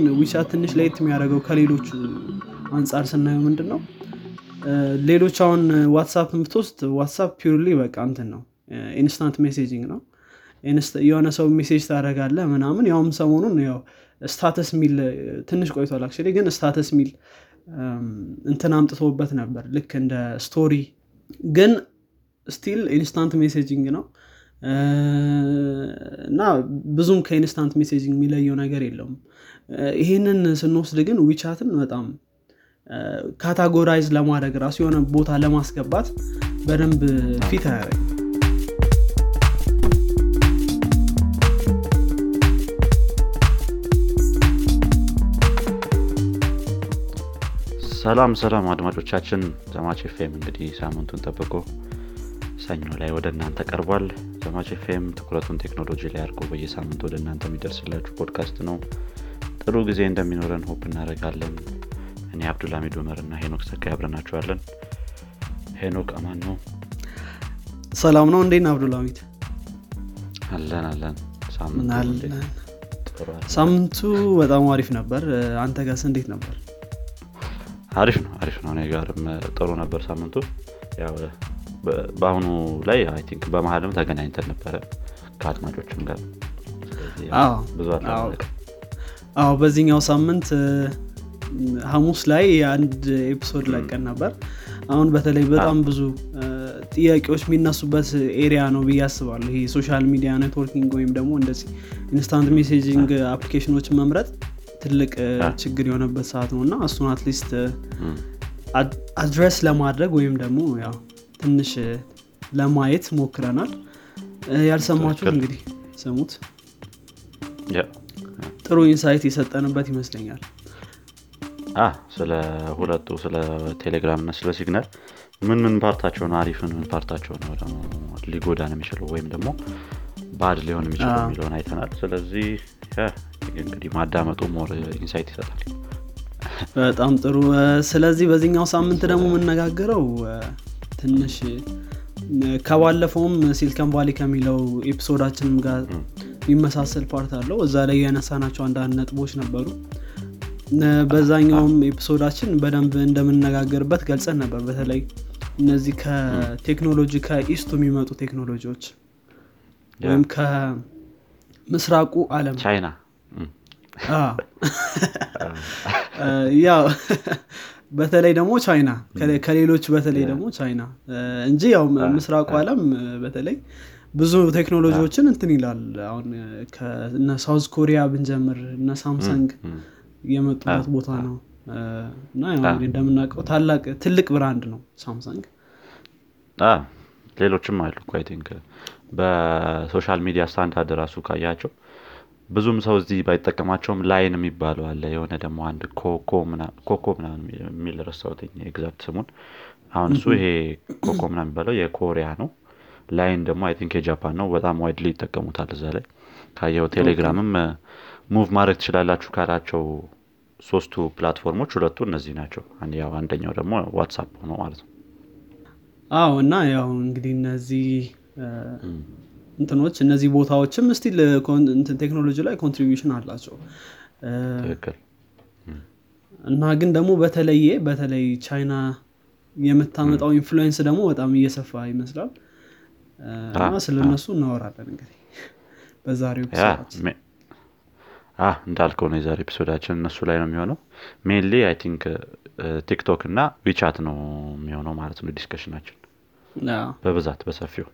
አሁን WeChat ትንሽ ለየት የሚያደርገው ከሌሎቹ አንጻር ስናየው ምንድን ነው ሌሎች አሁን WhatsApp ምትወስድ WhatsApp purely በቃ እንትን ነው። instant messaging ነው። የሆነ ሰው message ታደረጋለ ምናምን ያውም ሰሞኑን ያው status ሚል ትንሽ ቆይቷል አክ ግን status ሚል እንትን አምጥቶበት ነበር ልክ እንደ story። ግን still instant messaging ነው እና ብዙም ከ instant messaging የሚለየው ነገር የለውም። ይህንን ስንወስድ ግን WeChat ን በጣም categorize ለማድረግ ራሱ የሆነ ቦታ ለማስገባት በደንብ fit አያደረግ ሰላም ሰላም አድማጮቻችን። ዘማች ፌም እንግዲህ ሳምንቱን ጠብቆ ሰኞ ላይ ወደ እናንተ ቀርቧል። ዘማች ፌም ትኩረቱን ቴክኖሎጂ ላይ አድርጎ በየሳምንቱ ወደ እናንተ የሚደርስላችሁ ፖድካስት ነው። ጥሩ ጊዜ እንደሚኖረን hope እናደረጋለን እኔ አብዱልሚድ ኡመር እና ሄኖክ ሰካ ያብረናችኋለን ሄኖክ አማን ነው። ሰላም ነው። እንዴት አብዱልሚድ አለን አለን። ሳምንቱ በጣም አሪፍ ነበር። አንተ ጋስ እንዴት ነበር? አሪፍ ነው አሪፍ ነው። እኔ ጋርም ጥሩ ነበር ሳምንቱ። ያው በአሁኑ ላይ I think በመሀልም ተገናኝተን ነበረ ከአድማጮችም ጋር። ብዙ አዎ። በዚህኛው ሳምንት ሐሙስ ላይ አንድ episode ለቀን ነበር። አሁን በተለይ በጣም ብዙ ጥያቄዎች የሚነሱበት area ነው ብዬ አስባለሁ። ይሄ social media networking ወይም ደግሞ እንደዚህ instant messaging application ኦችን መምረጥ ትልቅ ችግር የሆነበት ሰዓት ነው እና እሱን at least address ለማድረግ ወይም ደግሞ ያው ትንሽ ለማየት ሞክረናል። ያልሰማችሁት እንግዲህ ስሙት ጥሩ insight የሰጠንበት ይመስለኛል። ስለ ሁለቱ ስለ ቴሌግራም እና ስለ Signal ምን ምን part ኣቸው ነው? አሪፍን ምን part ኣቸው ነው ደግሞ ሊጎዳን የሚችለው ወይም ደግሞ bad ሊሆን የሚችለው የሚለውን አይተናል። ስለዚህ እንግዲህ ማዳመጡ more insight ይሰጣል። በጣም ጥሩ። ስለዚህ በዚህኛው ሳምንት ደግሞ የምነጋገረው ትንሽ ከባለፈውም Silicon Valley ከሚለው episode ኣችንም ጋር የሚመሳሰል part አለው። እዛ ላይ ያነሳናቸው አንዳንድ ነጥቦች ነበሩ። በዛኛውም episode ኣችን በደንብ እንደምነጋገርበት ገልጸን ነበር። በተለይ እነዚህ ከቴክኖሎጂ ከ east ኡ የሚመጡ ቴክኖሎጂዎች ወይም ከምስራቁ አለም ቻይና። ያው በተለይ ደግሞ ቻይና ከሌሎች በተለይ ደግሞ ቻይና እንጂ ያው ምስራቁ አለም በተለይ ብዙ ቴክኖሎጂዎችን እንትን ይላል። አሁን እነ South Korea ብንጀምር እነ ሳምሰንግ የመጡበት ቦታ ነው። እና እንደምናውቀው ታላቅ ትልቅ brand ነው ሳምሰንግ። ሌሎችም አሉ think። በ social media standard ራሱ ካያቸው ብዙም ሰው እዚህ ባይጠቀማቸውም Line የሚባለው አለ። የሆነ ደግሞ አንድ ካካኦ ምናምን የሚል ረሳሁትኝ exact ስሙን። አሁን እሱ ይሄ ካካኦ ምናምን የሚባለው የኮሪያ ነው። Line ደግሞ I think የጃፓን ነው። በጣም widely ይጠቀሙታል እዛ ላይ። ካየው ቴሌግራምም move ማድረግ ትችላላችሁ ካላቸው ሶስቱ platform ኦች። ሁለቱ እነዚህ ናቸው። ያው አንደኛው ደግሞ ዋትሳፕ ሆኖ ማለት ነው። አዎ እና ያው እንግዲህ እነዚህ እንትኖች እነዚህ ቦታዎችም still ቴክኖሎጂ ላይ contribution አላቸው። እና ግን ደግሞ በተለየ በተለይ ቻይና የምታመጣው influence ደግሞ በጣም እየሰፋ ይመስላል። እና ስለነሱ እናወራለን እንግዲህ በዛሬው እንዳልከው ነው የዛሬ episode ኣችን እነሱ ላይ ነው የሚሆነው። mainly I think ቲክቶክ እና WeChat ነው የሚሆነው ማለት ነው discussion ኣችን። በብዛት በሰፊው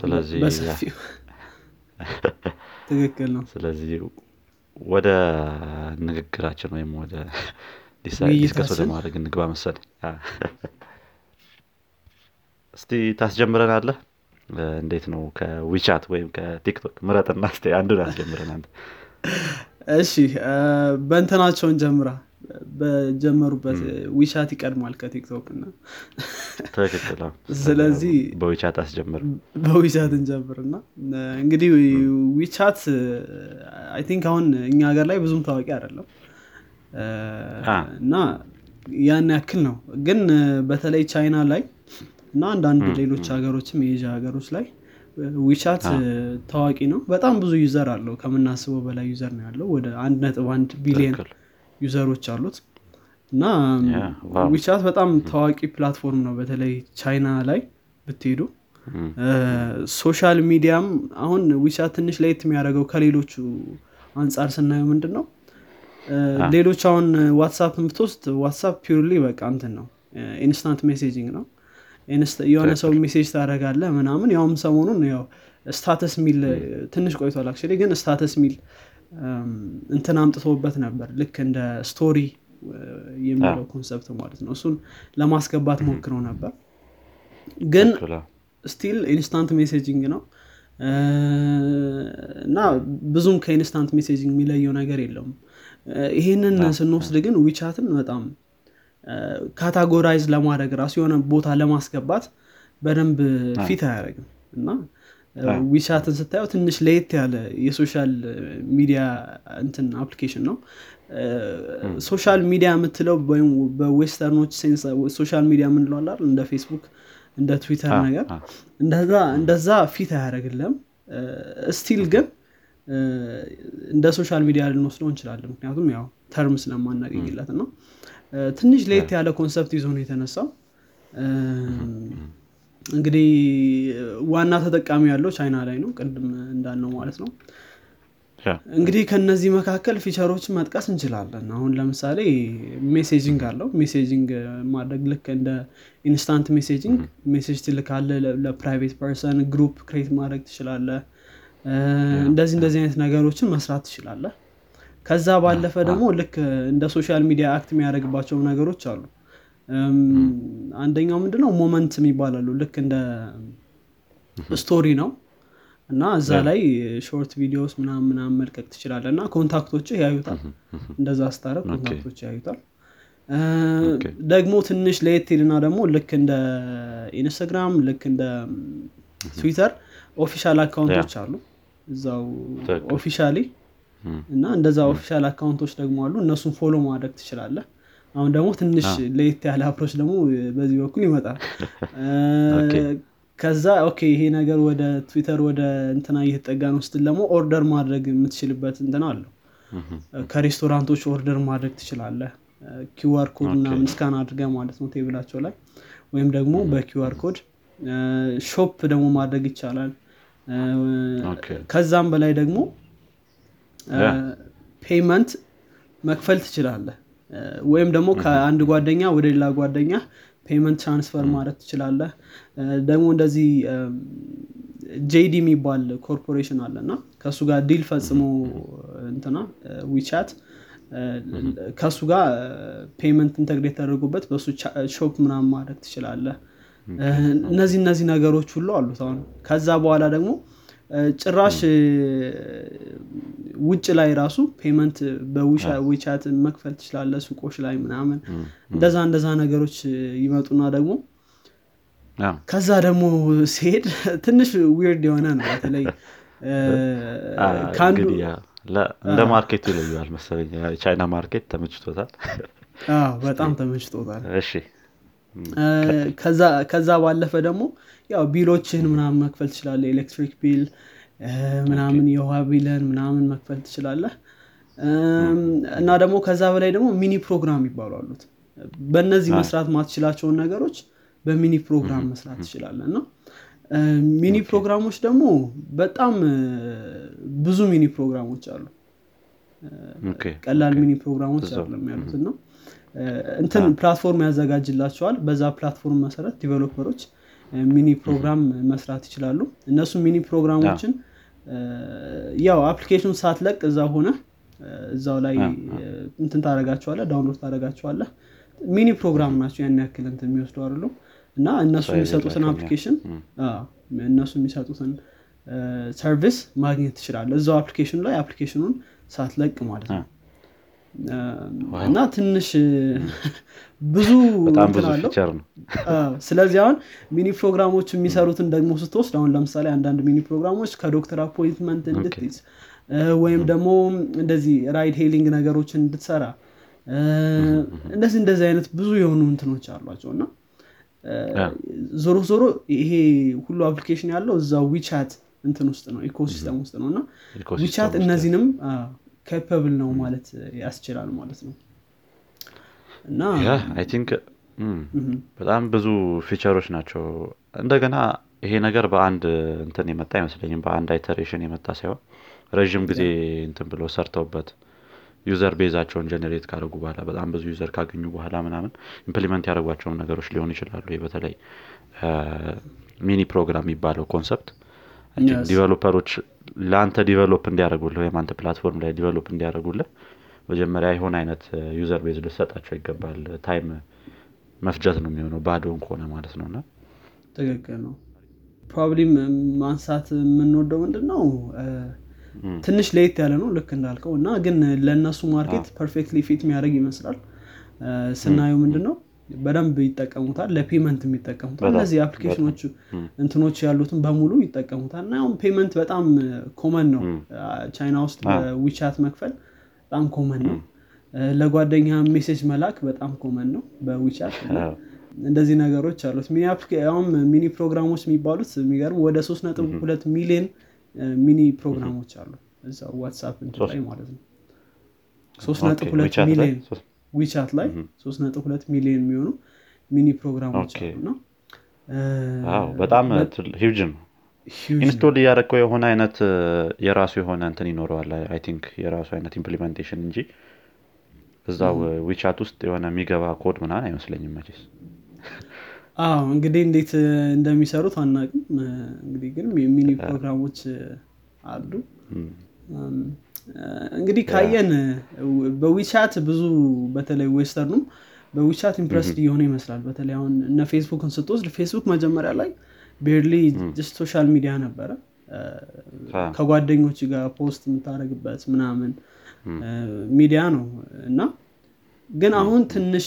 ስለዚህ ትክክል ነው። ስለዚህ ወደ ንግግራችን ወይም ወደ discuss ወደ ማድረግ እንግባ መሰለኝ። እስቲ ታስጀምረን አለ እንዴት ነው? ከ WeChat ወይም ከቲክቶክ? ምረጥና ስ አንዱን አስጀምረን አንድ። እሺ በእንትናቸውን ጀምራ በጀመሩበት WeChat ይቀድማል ከቲክቶክ እና ትክክል ስለዚህ በ WeChat አስጀምር። በ WeChat እንጀምር እና እንግዲህ WeChat I think አሁን እኛ ሀገር ላይ ብዙም ታዋቂ አይደለም። እና ያን ያክል ነው። ግን በተለይ ቻይና ላይ እና አንዳንድ ሌሎች ሀገሮችም የኤዥያ ሀገሮች ላይ WeChat ታዋቂ ነው። በጣም ብዙ user አለው ከምናስበው በላይ user ነው ያለው። ወደ አንድ ነጥብ አንድ ቢሊየን user ኦች አሉት። እና WeChat በጣም ታዋቂ platform ነው። በተለይ ቻይና ላይ ብትሄዱ። social media ም አሁን WeChat ትንሽ ለየት የሚያደርገው ከሌሎቹ አንጻር ስናየው ምንድን ነው ሌሎች አሁን ዋትሳፕ ብትወስድ ዋትሳፕ purely በቃ እንትን ነው። instant messaging ነው። የሆነ ሰው message ታደረጋለ ምናምን ያውም ሰሞኑን ያው status ሚል ትንሽ ቆይቷል። actually ግን status ሚል እንትን አምጥቶበት ነበር። ልክ እንደ story የሚለው concept ማለት ነው። እሱን ለማስገባት ሞክረው ነበር። ግን still instant messaging ነው። እና ብዙም ከ instant messaging የሚለየው ነገር የለውም። ይህንን ስንወስድ ግን WeChat ን በጣም categorize ለማድረግ ራሱ የሆነ ቦታ ለማስገባት በደንብ fit አያደረግም እና WeChat ን ስታየው ትንሽ ለየት ያለ የ social media እንትን application ነው። social media የምትለው በ western ኦች sense social media የምንለዋላል እንደ ፌስቡክ እንደ ትዊተር ነገር እንደዛ fit አያደረግለም still ግን እንደ social media ልንወስደው እንችላለን። ምክንያቱም ያው term ስለማናገኝለት ነው ትንሽ ለየት ያለ concept ይዞ ነው የተነሳው እንግዲህ ዋና ተጠቃሚ ያለው ቻይና ላይ ነው ቅድም እንዳልነው ማለት ነው። እንግዲህ ከነዚህ መካከል feature ኦችን መጥቀስ እንችላለን። አሁን ለምሳሌ messaging አለው። messaging ማድረግ ልክ እንደ instant messaging message ትልካለ ለ private person group create ማድረግ ትችላለ እንደዚህ እንደዚህ አይነት ነገሮችን መስራት ትችላለ ከዛ ባለፈ ደግሞ ልክ እንደ social media act የሚያደርግባቸው ነገሮች አሉ አንደኛው ምንድነው? moment የሚባላሉ ልክ እንደ story ነው። እና እዛ ላይ short videos ምናምን ምናምን መልቀቅ ትችላለ እና contact ኦች ያዩታል። እንደዛ ስታረግ contact ኦች ያዩታል። ደግሞ ትንሽ ለየት ይልና ደግሞ ልክ እንደ ኢንስታግራም ልክ እንደ ትዊተር official account ኦች አሉ። እዛው officially እና እንደዛ official account ኦች ደግሞ አሉ። እነሱን follow ማድረግ ትችላለህ አሁን ደግሞ ትንሽ ለየት ያለ approach ደግሞ በዚህ በኩል ይመጣል። ከዛ okay ይሄ ነገር ወደ ትዊተር ወደ እንትና እየተጠጋ ነው ስትል ደግሞ order ማድረግ የምትችልበት እንትና አለው። ከሬስቶራንቶች order ማድረግ ትችላለህ። QR code ምናምን scan አድርገ ማለት ነው table ኣቸው ላይ። ወይም ደግሞ በ QR code shop ደግሞ ማድረግ ይቻላል። ከዛም በላይ ደግሞ payment መክፈል ትችላለህ ወይም ደግሞ ከአንድ ጓደኛ ወደ ሌላ ጓደኛ payment transfer ማድረግ ትችላለህ። ደግሞ እንደዚህ ጄዲ የሚባል ኮርፖሬሽን አለ እና ከእሱ ጋር deal ፈጽሞ እንትና ዊቻት ከእሱ ጋር payment integrate ተደርጎበት በእሱ shop ምናምን ማድረግ ትችላለህ። እነዚህ እነዚህ ነገሮች ሁሉ አሉት አሁን። ከዛ በኋላ ደግሞ ጭራሽ ውጭ ላይ ራሱ payment በዊቻት መክፈል ትችላለ ሱቆች ላይ ምናምን። እንደዛ እንደዛ ነገሮች ይመጡና ደግሞ ከዛ ደግሞ ሲሄድ ትንሽ weird የሆነ ነው። በተለይ እንደ market ኡ ይለየዋል መሰለኝ። ቻይና market ተመችቶታል። በጣም ተመችቶታል። እሺ ከዛ ባለፈ ደግሞ ያው bill ኦችን ምናምን መክፈል ትችላለ electric bill ምናምን የውሃ bill ን ምናምን መክፈል ትችላለህ። እና ደግሞ ከዛ በላይ ደግሞ mini program የሚባሉ አሉት። በእነዚህ መስራት ማትችላቸውን ነገሮች በ mini program መስራት ትችላለ እና mini program ኦች ደግሞ በጣም ብዙ mini program ኦች አሉ። ቀላል mini program ኦች አይደለም ያሉት። ነው እንትን platform ያዘጋጅላቸዋል። በዛ platform መሰረት developer ኦች mini program መስራት ይችላሉ። እነሱ mini program ኦችን ያው application ሳትለቅ እዛ ሆነ እዛው ላይ እንትን ታደረጋቸዋለ download ታደረጋቸዋለ mini program ናቸው ያን ያክል እንትን የሚወስዱ አይደሉ። እና እነሱ የሚሰጡትን application እነሱ የሚሰጡትን service ማግኘት ትችላለ እዛው application ኑ ላይ application ኑን ሳትለቅ ማለት ነው እና ትንሽ ብዙ አለው። ስለዚህ አሁን mini program ኦች የሚሰሩትን ደግሞ ስትወስድ አሁን ለምሳሌ አንዳንድ mini program ኦች ከዶክተር appointment እንድትይዝ ወይም ደግሞ እንደዚህ ride hailing ነገሮችን እንድትሰራ እንደዚህ እንደዚህ አይነት ብዙ የሆኑ እንትኖች አሏቸው። እና ዞሮ ዞሮ ይሄ ሁሉ application ያለው እዛው ዊቻት እንትን ውስጥ ነው ecosystem ውስጥ ነው። እና ዊቻት እነዚህንም capable ነው ማለት ያስችላል ማለት ነው። I think በጣም ብዙ feature ኦች ናቸው። እንደገና ይሄ ነገር በአንድ እንትን የመጣ አይመስለኝም በአንድ iteration የመጣ ሳይሆን ረዥም ጊዜ እንትን ብሎ ሰርተውበት user base ኣቸውን generate ካደረጉ በኋላ በጣም ብዙ user ካገኙ በኋላ ምናምን implement ያደረጓቸውን ነገሮች ሊሆኑ ይችላሉ። በተለይ mini program የሚባለው concept developer ኦች ለአንተ develop እንዲያደርጉልህ ወይም አንተ platform ላይ develop እንዲያደርጉልህ መጀመሪያ የሆነ አይነት user base ልሰጣቸው ይገባል። time መፍጀት ነው የሚሆነው ባዶውን ከሆነ ማለት ነው። እና ትክክል ነው። probably ማንሳት የምንወደው ምንድን ነው ትንሽ ለየት ያለ ነው ልክ እንዳልከው። እና ግን ለእነሱ market perfectly fit የሚያደርግ ይመስላል። ስናየው ምንድን ነው በደንብ ይጠቀሙታል ለ payment የሚጠቀሙታል። እነዚህ application ኖቹ እንትኖች ያሉትን በሙሉ ይጠቀሙታል። እና አሁን payment በጣም common ነው። ቻይና ውስጥ በዊቻት መክፈል በጣም common ነው። ለጓደኛ message መላክ በጣም common ነው በዊቻት እንደዚህ ነገሮች አሉት። አሁን mini program ኦች የሚባሉት የሚገርም ወደ ሶስት ነጥብ ሁለት ሚሊዮን mini program ኦች አሉ። እዛ ዋትሳፕ ላይ ማለት ነው። ሶስት ነጥብ ሁለት ሚሊዮን ዊቻት ላይ ሶስት ነጥብ ሁለት ሚሊዮን የሚሆኑ mini program ኦች አሉ በጣም ሂውጅ ነው። install እያደረግከው የሆነ አይነት የራሱ የሆነ እንትን ይኖረዋል። I think የራሱ አይነት implementation እንጂ እዛው ዊቻት ውስጥ የሆነ የሚገባ ኮድ ምናን አይመስለኝም መቼስ። አዎ እንግዲህ እንዴት እንደሚሰሩት አናቅም እንግዲህ ግን የ mini program ኦች አሉ እንግዲህ ካየን በዊቻት ብዙ በተለይ western ኑም በዊቻት impressed እየሆነ ይመስላል። በተለይ አሁን እነ ፌስቡክን ስትወስድ ፌስቡክ መጀመሪያ ላይ purely social media ነበረ። ከጓደኞች ጋር post የምታደረግበት ምናምን ሚዲያ ነው። እና ግን አሁን ትንሽ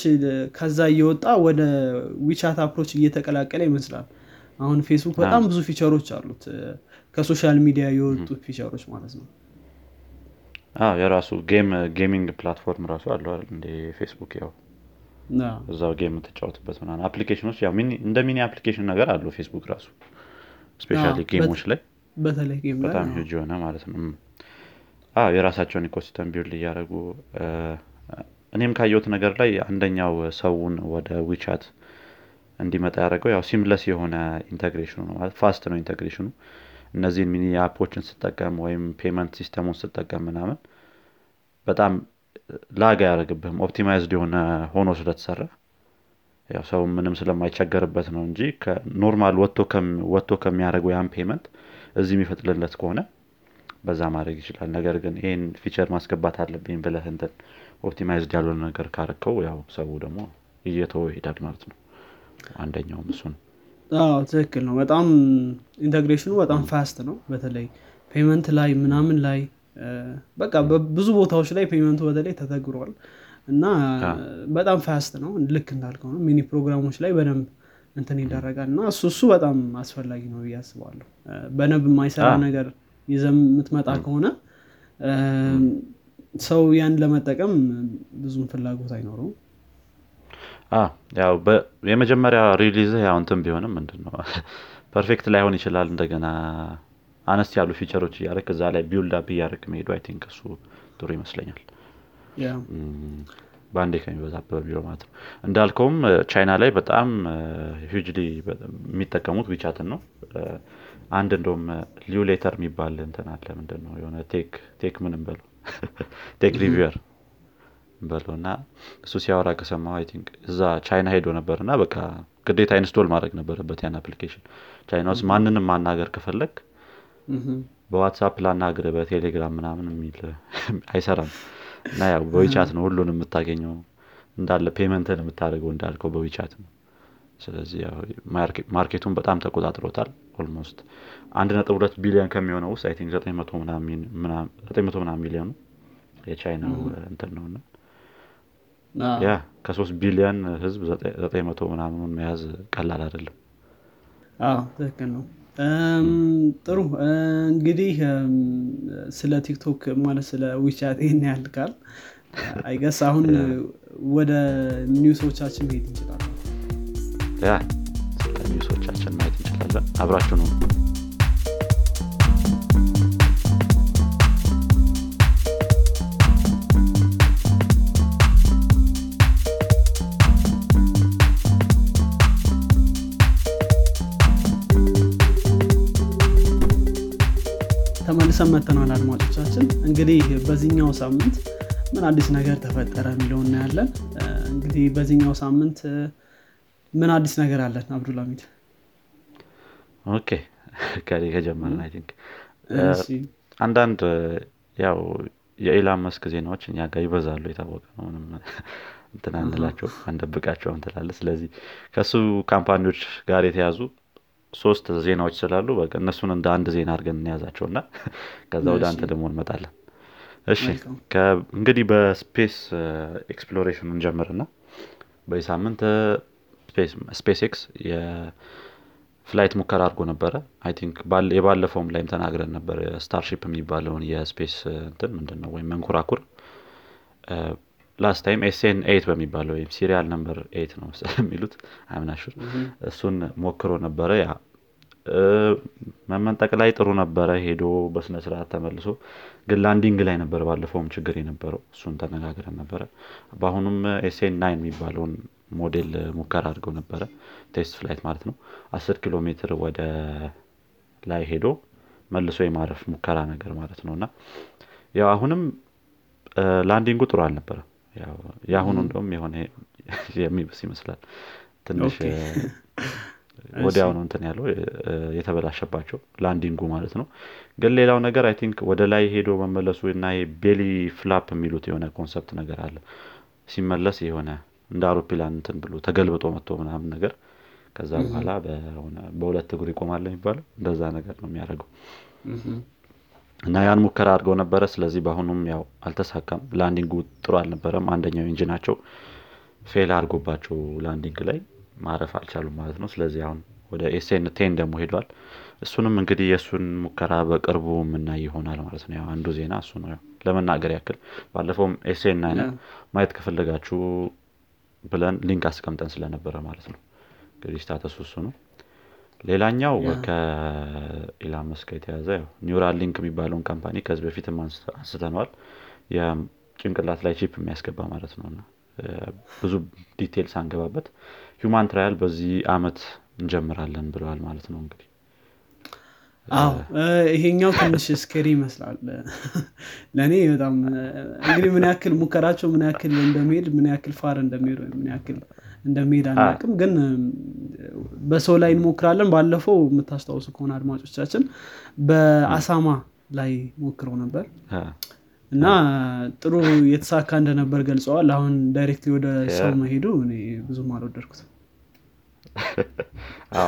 ከዛ እየወጣ ወደ WeChat approach እየተቀላቀለ ይመስላል። አሁን ፌስቡክ በጣም ብዙ feature ኦች አሉት። ከ social media የወጡ feature ኦች ማለት ነው የራሱ gaming platform ራሱ አለው እንደ ፌስቡክ ያው እዛው game የምትጫወትበት ምናምን application ኦች ያው እንደ mini application ነገር አሉ ፌስቡክ ራሱ። especially game ኦች ላይ በጣም ሂጅ የሆነ ማለት ነው። የራሳቸውን ecosystem build እያደረጉ እኔም ካየሁት ነገር ላይ አንደኛው ሰውን ወደ WeChat እንዲመጣ ያደረገው ያው seamless የሆነ integration ኑ ነው ማለት fast ነው integration ኑ እነዚህን mini app ኦችን ስጠቀም ወይም payment system ኡን ስጠቀም ምናምን በጣም lag ያደረግብህም optimized የሆነ ሆኖ ስለተሰራ ያው ሰው ምንም ስለማይቸገርበት ነው እንጂ normal ወጥቶ ከሚያደርገው ያን payment እዚህ የሚፈጥልለት ከሆነ በዛ ማድረግ ይችላል። ነገር ግን ይህን feature ማስገባት አለብኝ ብለህ እንትን optimized ያልሆነ ነገር ካረከው ያው ሰው ደግሞ እየተወ ይሄዳል ማለት ነው። አንደኛውም እሱ ነው ትክክል ነው። በጣም integration ኑ በጣም fast ነው። በተለይ payment ላይ ምናምን ላይ በቃ በብዙ ቦታዎች ላይ payment ኡ በተለይ ተተግብሯል። እና በጣም fast ነው። ልክ እንዳልከው ነው። mini ፕሮግራሞች ላይ በደንብ እንትን ይደረጋል። እና እሱ እሱ በጣም አስፈላጊ ነው ብዬ አስባለሁ። በደንብ የማይሰራ ነገር ይዘህም የምትመጣ ከሆነ ሰው ያን ለመጠቀም ብዙም ፍላጎት አይኖረውም ያው የመጀመሪያ release ያው እንትን ቢሆንም ምንድን ነው perfect ላይሆን ይችላል። እንደገና አነስ ያሉ feature ኦች እያደረክ እዛ ላይ build up እያደረክ መሄዱ I think እሱ ጥሩ ይመስለኛል። በአንዴ ከሚበዛበት በሚለው ማለት ነው። እንዳልከውም ቻይና ላይ በጣም hugely የሚጠቀሙት WeChat ን ነው። አንድ እንደውም Lew Later የሚባል እንትን አለ። ምንድን ነው የሆነ tech ምንም በለው tech reviewer በለው እና እሱ ሲያወራ ከሰማሁ I think እዛ ቻይና ሄዶ ነበር እና በቃ ግዴታ install ማድረግ ነበረበት ያን application። ቻይና ውስጥ ማንንም ማናገር ከፈለክ በዋትሳፕ ላናግር በቴሌግራም ምናምን የሚል አይሰራም። እና ያው በ WeChat ነው ሁሉንም የምታገኘው። እንዳለ payment ን የምታደርገው እንዳልከው በ WeChat ነው። ስለዚህ market ኡን በጣም ተቆጣጥሮታል almost አንድ ነጥብ ሁለት ቢሊዮን ከሚሆነው ውስጥ I think ዘጠኝ መቶ ምናምን ሚሊዮኑ የቻይናው እንትን ነው እና ያ ከሶስት ቢሊዮን ህዝብ ዘጠኝ መቶ ምናምኑን መያዝ ቀላል አይደለም። ትክክል ነው። ጥሩ። እንግዲህ ስለ ቲክቶክ ማለት ስለ ዊቻት ይህን ያህል አይገስ አሁን ወደ ኒውሶቻችን መሄድ እንችላለን። ያ ኒውሶቻችን ማየት እንችላለን። አብራችሁ ነው ተመልሰን መጥተናል አድማጮቻችን። እንግዲህ በዚህኛው ሳምንት ምን አዲስ ነገር ተፈጠረ የሚለው እናያለን። እንግዲህ በዚህኛው ሳምንት ምን አዲስ ነገር አለን አብዱልሃሚድ Okay ከኔ ከጀመርን I think። አንዳንድ ያው የኢላን መስክ ዜናዎች እኛ ጋር ይበዛሉ የታወቀ ነው። ምንም እንትን አንላቸው አንደብቃቸውም ስለዚህ ከእሱ ካምፓኒዎች ጋር የተያዙ ሶስት ዜናዎች ስላሉ በቃ እነሱን እንደ አንድ ዜና አድርገን እንያዛቸው እና ከዛ ወደ አንተ ደግሞ እንመጣለን። እሺ እንግዲህ በ space exploration እንጀምርና በዚህ ሳምንት SpaceX የ flight ሙከራ አድርጎ ነበረ። I think የባለፈውም ላይም ተናግረን ነበር። Starship የሚባለውን የ space እንትን ምንድን ነው ወይም መንኮራኩር last time SN eight በሚባለው ወይም serial number eight ነው የሚሉት አምናሹር እሱን ሞክሮ ነበረ yeah። መመንጠቅ ላይ ጥሩ ነበረ ሄዶ በስነ ስርዓት ተመልሶ ግን landing ላይ ነበር ባለፈውም ችግር የነበረው እሱን ተነጋግረን ነበረ። በአሁኑም SN nine የሚባለውን ሞዴል ሙከራ አድርገው ነበረ test flight ማለት ነው። አስር ኪሎ ሜትር ወደ ላይ ሄዶ መልሶ የማረፍ ሙከራ ነገር ማለት ነው። እና ያው አሁንም landing ኡ ጥሩ አልነበረም የአሁኑ እንደውም የሆነ የሚብስ ይመስላል። ትንሽ ወዲያው ነው እንትን ያለው የተበላሸባቸው landing ኡ ማለት ነው። ግን ሌላው ነገር I think ወደ ላይ ሄዶ መመለሱ እና belly flop የሚሉት የሆነ concept ነገር አለ። ሲመለስ የሆነ እንደ አውሮፕላን እንትን ብሎ ተገልብጦ መጥቶ ምናምን ነገር ከዛ በኋላ በሁለት እግሩ ይቆማል የሚባለው። እንደዛ ነገር ነው የሚያደርገው እና ያን ሙከራ አድርገው ነበረ። ስለዚህ በአሁኑም ያው አልተሳካም። landing ኡ ጥሩ አልነበረም። አንደኛው engine ኣቸው fail አድርጎባቸው landing ላይ ማረፍ አልቻሉም ማለት ነው። ስለዚህ አሁን ወደ SN ten ደግሞ ሄዷል። እሱንም እንግዲህ የእሱን ሙከራ በቅርቡ የምናይ ይሆናል ማለት ነው። አንዱ ዜና እሱ ነው። ለመናገር ያክል ባለፈውም SN nine ማየት ከፈለጋችሁ ብለን link አስቀምጠን ስለነበረ ማለት ነው። እንግዲህ status ኡ እሱ ነው ሌላኛው ከኢላን መስክ የተያዘ Neuralink የሚባለውን company ከዚህ በፊትም አንስተነዋል። የጭንቅላት ላይ chip የሚያስገባ ማለት ነው። ብዙ detail ሳንገባበት human trial በዚህ አመት እንጀምራለን ብለዋል ማለት ነው እንግዲህ። አዎ ይሄኛው ትንሽ scary ይመስላል። ለእኔ በጣም እንግዲህ ምን ያክል ሙከራቸው ምን ያክል እንደሚሄድ ምን ያክል far እንደሚሄድ ወይም ምን ያክል እንደሚሄድ አናቅም ግን በሰው ላይ እንሞክራለን። ባለፈው የምታስታውሱ ከሆነ አድማጮቻችን በአሳማ ላይ ሞክረው ነበር። እና ጥሩ የተሳካ እንደነበር ገልጸዋል። አሁን directly ወደ ሰው መሄዱ እኔ ብዙም አልወደድኩትም።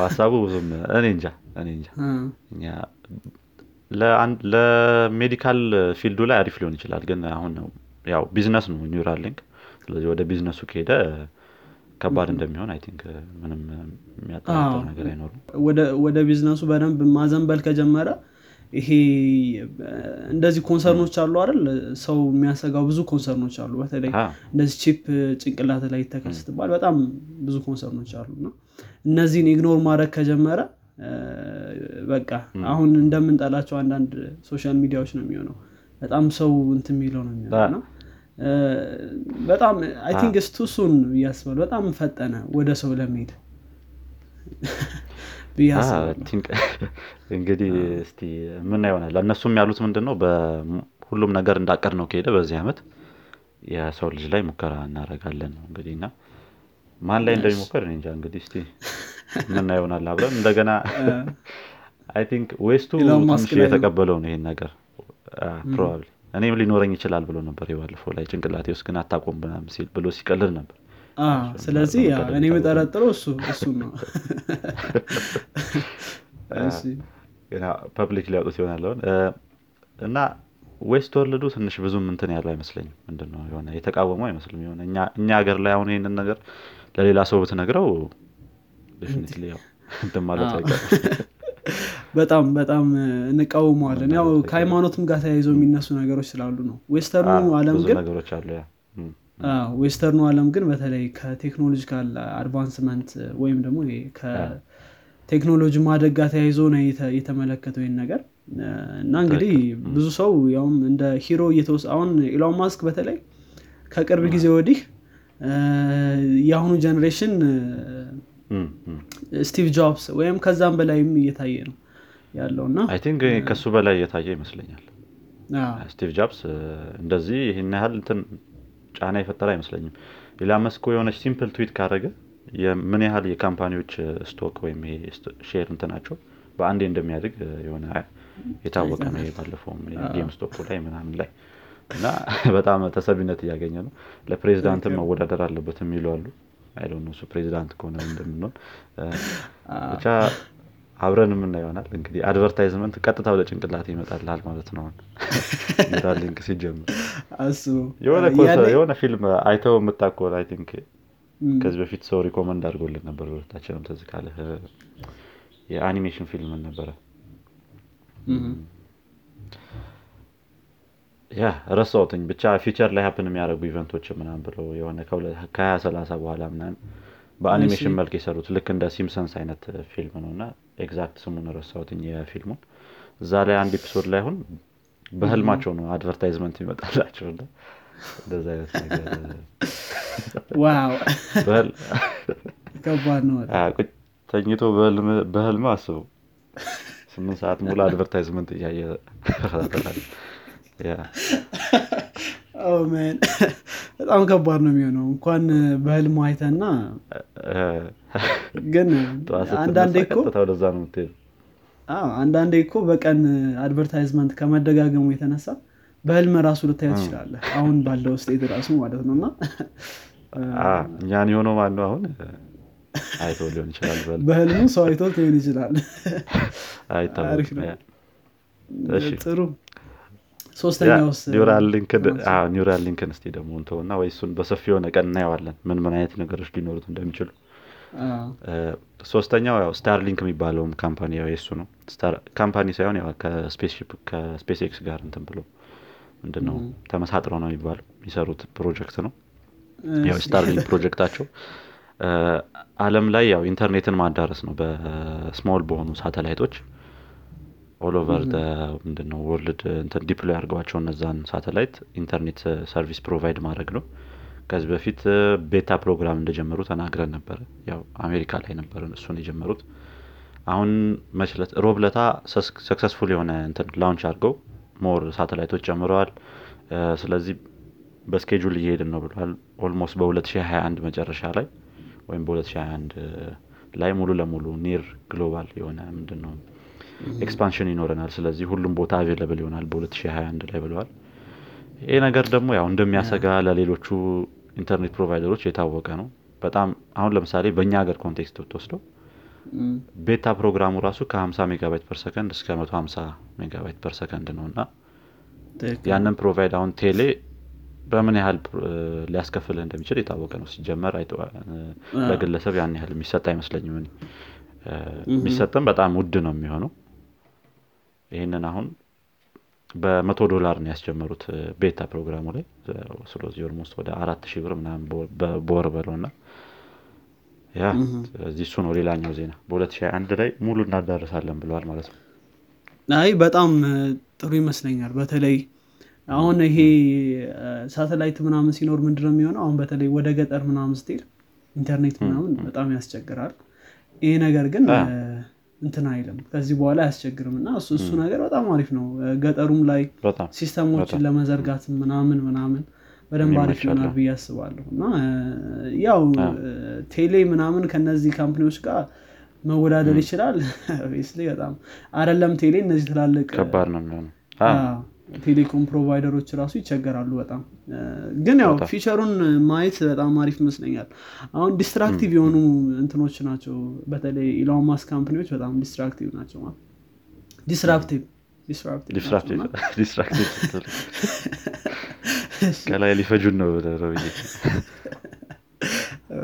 ሀሳቡ ብዙም እኔ እንጃ እኔ እንጃ። ለ medical field ኡ ላይ አሪፍ ሊሆን ይችላል። ግን አሁን ያው ቢዝነስ ነው Neuralink። ስለዚህ ወደ ቢዝነሱ ከሄደ ከባድ እንደሚሆን I think ምንም የሚያጠራጥር ነገር አይኖርም። ወደ ቢዝነሱ በደንብ ማዘንበል ከጀመረ ይሄ እንደዚህ concern ኦች አሉ አይደል? ሰው የሚያሰጋው ብዙ concern ኦች አሉ። በተለይ እንደዚህ chip ጭንቅላት ላይ ይተከል ስትባል በጣም ብዙ concern ኦች አሉ። እና እነዚህን ignore ማድረግ ከጀመረ በቃ አሁን እንደምንጠላቸው አንዳንድ social media ዎች ነው የሚሆነው። በጣም ሰው እንት የሚለው ነው የሚሆነው በጣም አይ ቲንክ ስቱሱን እያስባል በጣም ፈጠነ ወደ ሰው ለመሄድ እንግዲህ እስቲ ምን ይሆናል እነሱም ያሉት ምንድን ነው ሁሉም ነገር እንዳቀድ ነው ከሄደ በዚህ አመት የሰው ልጅ ላይ ሙከራ እናደረጋለን ነው እንግዲህ። እና ማን ላይ እንደሚሞከር እንጃ። እንግዲህ እስቲ ምና ይሆናል አብረን እንደገና አይ ቲንክ ዌስቱ ትንሽ የተቀበለው ነው? ይሄን ነገር። probably እኔም ሊኖረኝ ይችላል ብሎ ነበር የባለፈው ላይ ጭንቅላቴ ውስጥ ግን አታቆም ምናምን ሲል ብሎ ሲቀልል ነበር። ስለዚህ እኔ የምጠረጥረው እሱ እሱ ነው። public ሊያውጡት ይሆናለውን እና west world ኡ ትንሽ ብዙም እንትን ያለው አይመስለኝም። ምንድነው የሆነ የተቃወመው አይመስልም የሆነ እኛ ሀገር ላይ አሁን ይህንን ነገር ለሌላ ሰው ብትነግረው ማለት በጣም በጣም እንቃወመዋለን። ያው ከሃይማኖትም ጋር ተያይዘው የሚነሱ ነገሮች ስላሉ ነው። ዌስተርኑ አለም ግን ዌስተርኑ አለም ግን በተለይ ከ technological advancement ወይም ደግሞ ቴክኖሎጂ ማደግ ጋር ተያይዞ ነው የተመለከተው ይህን ነገር። እና እንግዲህ ብዙ ሰው ያውም እንደ hero እየተወሰደ አሁን ኢሎን ማስክ በተለይ ከቅርብ ጊዜ ወዲህ የአሁኑ generation ስቲቭ ጆብስ ወይም ከዛም በላይም እየታየ ነው ያለው እና ከሱ በላይ እየታየ ይመስለኛል። ስቲቭ ጆብስ እንደዚህ ይህን ያህል እንትን ጫና የፈጠረ አይመስለኝም። ኢሎን ማስኮ የሆነች simple tweet ካደረገ ምን ያህል የ company ዎች stock ወይም share እንትናቸው በአንዴ እንደሚያድግ የሆነ የታወቀ ነው ባለፈውም GameStop ላይ ምናምን ላይ እና በጣም ተሰሚነት እያገኘ ነው። ለፕሬዚዳንትም መወዳደር አለበት የሚሉ አሉ አይለ እሱ ፕሬዚዳንት ከሆነ እንደምንሆን። ብቻ አብረን የምና ይሆናል እንግዲህ አድቨርታይዝመንት ቀጥታ ወደ ጭንቅላት ይመጣልል ማለት ነው ሊንክ ሲጀምር። የሆነ ፊልም አይተው የምታኮል አይ ቲንክ። ከዚህ በፊት ሰው ሪኮመንድ አድርጎልን ነበር ሁለታችንም ትዝ የአኒሜሽን ፊልም ነበረ ያ ረሳሁትኝ ብቻ future ላይ happen የሚያደርጉ event ኦች ምናምን ብለው የሆነ ከሀያ ሰላሳ በኋላ ምናምን በአኒሜሽን መልክ የሰሩት ልክ እንደ ሲምፕሰንስ አይነት ፊልም ነው። እና exact ስሙን ረሳሁትኝ የፊልሙን። እዛ ላይ አንድ episode ላይ አሁን በህልማቸው ነው advertisement ይመጣላቸው እንደዚህ አይነት ነገር ተኝቶ በህልም አስቡ ስምንት ሰዓት ሙሉ advertisement እያየ በጣም ከባድ ነው የሚሆነው። እንኳን በህልሙ አይተና ግን አንዳንዴ እኮ አንዳንዴ እኮ በቀን advertisement ከመደጋገሙ የተነሳ በህልም ራሱ ልታየ ትችላለ አሁን ባለው state ራሱ ማለት ነው። እና እኛን የሆነው ማን ነው አሁን? አይቶ ሊሆን ይችላል በህልሙ ሰው አይቶት ሊሆን ይችላል። ጥሩ ሶስተኛውስ Neuralink ን እስቲ ደግሞ እንተውና ወይ እሱን በሰፊ የሆነ ቀን እናየዋለን? ምን ምን አይነት ነገሮች ሊኖሩት እንደሚችሉ። ሶስተኛው ያው Starlink የሚባለውም company ያው የሱ ነው። company ሳይሆን ያው ከ SpaceX ጋር እንትን ብሎ ምንድነው ተመሳጥረው ነው የሚባለው። የሚሰሩት ፕሮጀክት ነው። ያው ስታርሊንክ ፕሮጀክታቸው። አለም ላይ ያው ኢንተርኔትን ማዳረስ ነው በስሞል በሆኑ ሳተላይቶች ኦል ኦቨር ምንድነው ወርልድ እንትን ዲፕሎይ አድርገዋቸው እነዛን ሳተላይት ኢንተርኔት ሰርቪስ ፕሮቫይድ ማድረግ ነው። ከዚህ በፊት ቤታ ፕሮግራም እንደጀመሩ ተናግረን ነበረ ያው አሜሪካ ላይ ነበር እሱን የጀመሩት። አሁን መችለት ሮብለታ ሰክሰስፉል የሆነ እንትን ላውንች አድርገው ሞር ሳተላይቶች ጨምረዋል። ስለዚህ በ schedule እየሄድን ነው ብለዋል almost በ2021 መጨረሻ ላይ ወይም በ2021 ላይ ሙሉ ለሙሉ near global የሆነ ምንድን ነው expansion ይኖረናል። ስለዚህ ሁሉም ቦታ available ይሆናል በ2021 ላይ ብለዋል። ይህ ነገር ደግሞ ያው እንደሚያሰጋ ለሌሎቹ ኢንተርኔት provider ኦች የታወቀ ነው። በጣም አሁን ለምሳሌ በእኛ ሀገር context ብትወስደው beta program ኡ ራሱ ከ50 ሜጋባይት per second እስከ 150 megabyte per second ነው እና ያንን provide አሁን ቴሌ በምን ያህል ሊያስከፍልህ እንደሚችል የታወቀ ነው። ሲጀመር ለግለሰብ ያን ያህል የሚሰጥ አይመስለኝም የሚሰጥም በጣም ውድ ነው የሚሆነው ይህንን አሁን በመቶ ዶላር ነው ያስጀመሩት beta ፕሮግራሙ ላይ። ስለዚህ almost ወደ አራት ሺህ ብር ምናምን በወር በለው እና ያ ስለዚህ እሱ ነው ሌላኛው ዜና። በ2021 ላይ ሙሉ እናዳረሳለን ብለዋል ማለት ነው። አይ በጣም ጥሩ ይመስለኛል። በተለይ አሁን ይሄ ሳተላይት ምናምን ሲኖር ምንድነው የሚሆነው? አሁን በተለይ ወደ ገጠር ምናምን ስትሄድ ኢንተርኔት ምናምን በጣም ያስቸግራል። ይሄ ነገር ግን እንትን አይልም። ከዚህ በኋላ አያስቸግርም። እና እሱ እሱ ነገር በጣም አሪፍ ነው። ገጠሩም ላይ ሲስተሞችን ለመዘርጋት ምናምን ምናምን በደንብ አሪፍ ይሆናል ብዬ አስባለሁ። እና ያው ቴሌ ምናምን ከነዚህ company ዎች ጋር መወዳደር ይችላል። ስ በጣም አደለም ቴሌ እነዚህ ትላልቅ ከባድ ነው የሚሆነው telecom provider ኦች ራሱ ይቸገራሉ በጣም። ግን ያው future ኡን ማየት በጣም አሪፍ ይመስለኛል። አሁን destructive የሆኑ እንትኖች ናቸው። በተለይ ኢሎን ማስክ company ዎች በጣም destructive ናቸው ማለት disruptive ከላይ ሊፈጁን ነው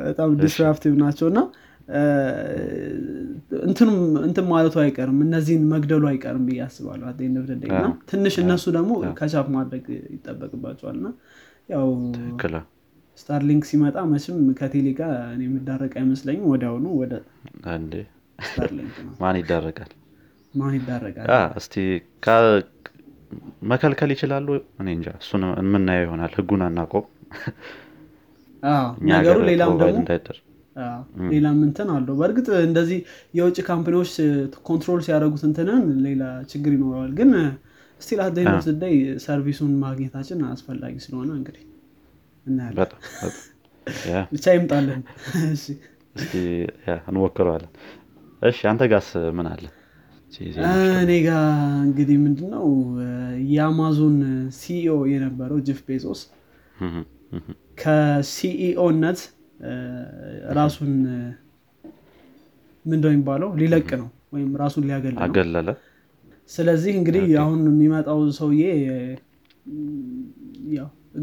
በጣም ዲስራፕቲቭ ናቸው እና እንትኑም እንትን ማለቱ አይቀርም እነዚህን መግደሉ አይቀርም ብዬ አስባለሁ እና ትንሽ እነሱ ደግሞ ከቻፕ ማድረግ ይጠበቅባቸዋል። እና ያው ስታርሊንክ ሲመጣ መችም ከቴሌ ጋር የምዳረቅ አይመስለኝም። ወዲያውኑ ወደ ማን ይዳረጋል ማን እስቲ ካ- መከልከል ይችላሉ? እኔ እንጃ። እሱን የምናየው ይሆናል። ህጉን አናቆም ነገሩ ሌላም ደግሞ ሌላም እንትን አለው። በእርግጥ እንደዚህ የውጭ company ዎች control ሲያደርጉት እንትንን ሌላ ችግር ይኖረዋል። ግን still at the same day service ኡን ማግኘታችን አስፈላጊ ስለሆነ እንግዲህ እናያለን። ብቻ ይምጣለን እንሞክረዋለን። እሺ አንተ ጋስ ምን አለ? እኔ ጋ እንግዲህ ምንድነው የአማዞን CEO የነበረው ጀፍ ቤዞስ ከ CEO ነት ራሱን ምንድነው የሚባለው? ሊለቅ ነው ወይም ራሱን ሊያገል አገለለ። ስለዚህ እንግዲህ አሁን የሚመጣው ሰውዬ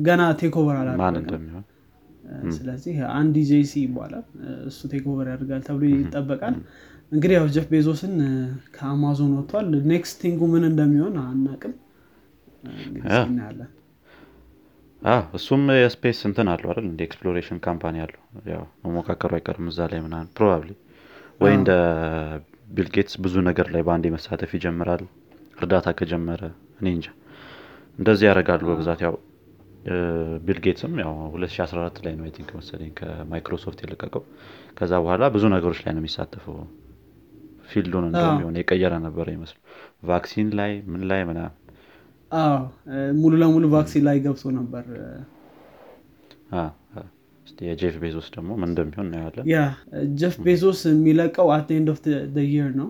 ገና takeover እንደሚሆን? ስለዚህ አንዲ ጄሲ ይባላል። እሱ takeover ያደርጋል ተብሎ ይጠበቃል። እንግዲህ ያው ጀፍ ቤዞስን ከአማዞን ወጥቷል። next thing ኡ ምን እንደሚሆን አናቅም። እናያለን አ፣ እሱም የ space እንትን አለው አይደል? እንደ exploration company አለው። ያው መሞካከሩ አይቀርም እዛ ላይ ምናምን probably ወይ አዎ። እንደ ቢል ጌትስ ብዙ ነገር ላይ በአንዴ መሳተፍ ይጀምራል። እርዳታ ከጀመረ እኔ እንጃ። እንደዚህ ያደርጋሉ በብዛት ያው። ቢል ጌትስም ያው 2014 ላይ ነው I think መሰለኝ ከማይክሮሶፍት የለቀቀው። ከዛ በኋላ ብዙ ነገሮች ላይ ነው የሚሳተፈው። field ኡን እንደውም አዎ። የሆነ የቀየረ ነበረ ይመስሉ vaccine ላይ ምን ላይ ምናምን አዎ ሙሉ ለሙሉ vaccine ላይ ገብቶ ነበር። የጄፍ ቤዞስ ደግሞ ምን እንደሚሆን እናየዋለን። ያ ጀፍ ቤዞስ የሚለቀው at end of year ነው።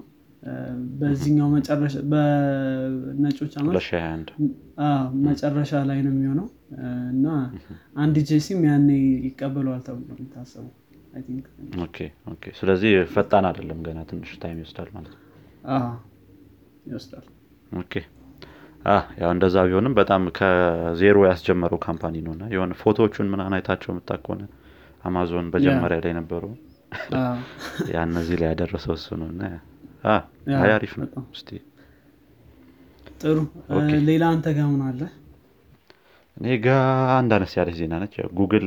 በዚህኛው መጨረሻ በነጮች አመት 2021 አዎ፣ መጨረሻ ላይ ነው የሚሆነው። እና አንዲ ጄሲም ያኔ ይቀበለዋል ተብሎ የሚታሰቡ ስለዚህ ፈጣን አይደለም ገና ትንሽ time ይወስዳል ማለት ነው። ይወስዳል ያው እንደዛ ቢሆንም በጣም ከዜሮ ያስጀመረው company ነው እና የሆነ ፎቶዎቹን ምናምን አይታቸው የምታ ከሆነ አማዞን በጀመሪያ ላይ ነበሩ። ያ እነዚህ ላይ ያደረሰው እሱ ነው እና አሪፍ ነው። እስቲ ጥሩ። ሌላ አንተ ጋር ምን አለ? እኔ ጋ አንድ አነስ ያለች ዜና ነች። ጉግል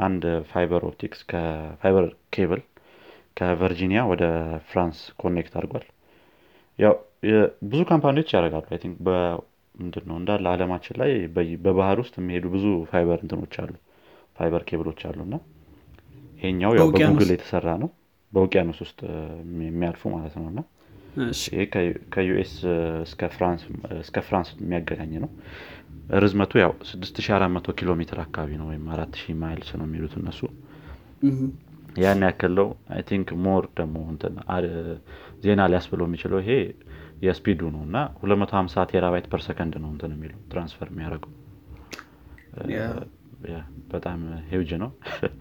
አንድ fiber optics ከ fiber cable ከቨርጂኒያ ወደ ፍራንስ connect አድርጓል። ያው ብዙ company ዎች ያደርጋሉ I think ምንድን ነው እንዳለ አለማችን ላይ በባህር ውስጥ የሚሄዱ ብዙ ፋይበር እንትኖች አሉ። fiber cable ኦች አሉ እና ይሄኛው ያው? በጉግል የተሰራ ነው። በውቅያኖስ ውስጥ የሚያልፉ ማለት ነው እና ይሄ ከዩ- ከ US እስከ ፍራንስ እስከ ፍራንስ የሚያገናኝ ነው። ርዝመቱ ያው 6400 ኪሎ ሜትር አካባቢ ነው ወይም 4000 miles ነው የሚሉት እነሱ ያን ያክለው I think more ደግሞ ዜና ሊያስብለው የሚችለው ይሄ የ speed ኡ ነው እና 250 terabyte per second ነው እንትን የሚለው transfer የሚያደርገው። በጣም ሂውጅ ነው።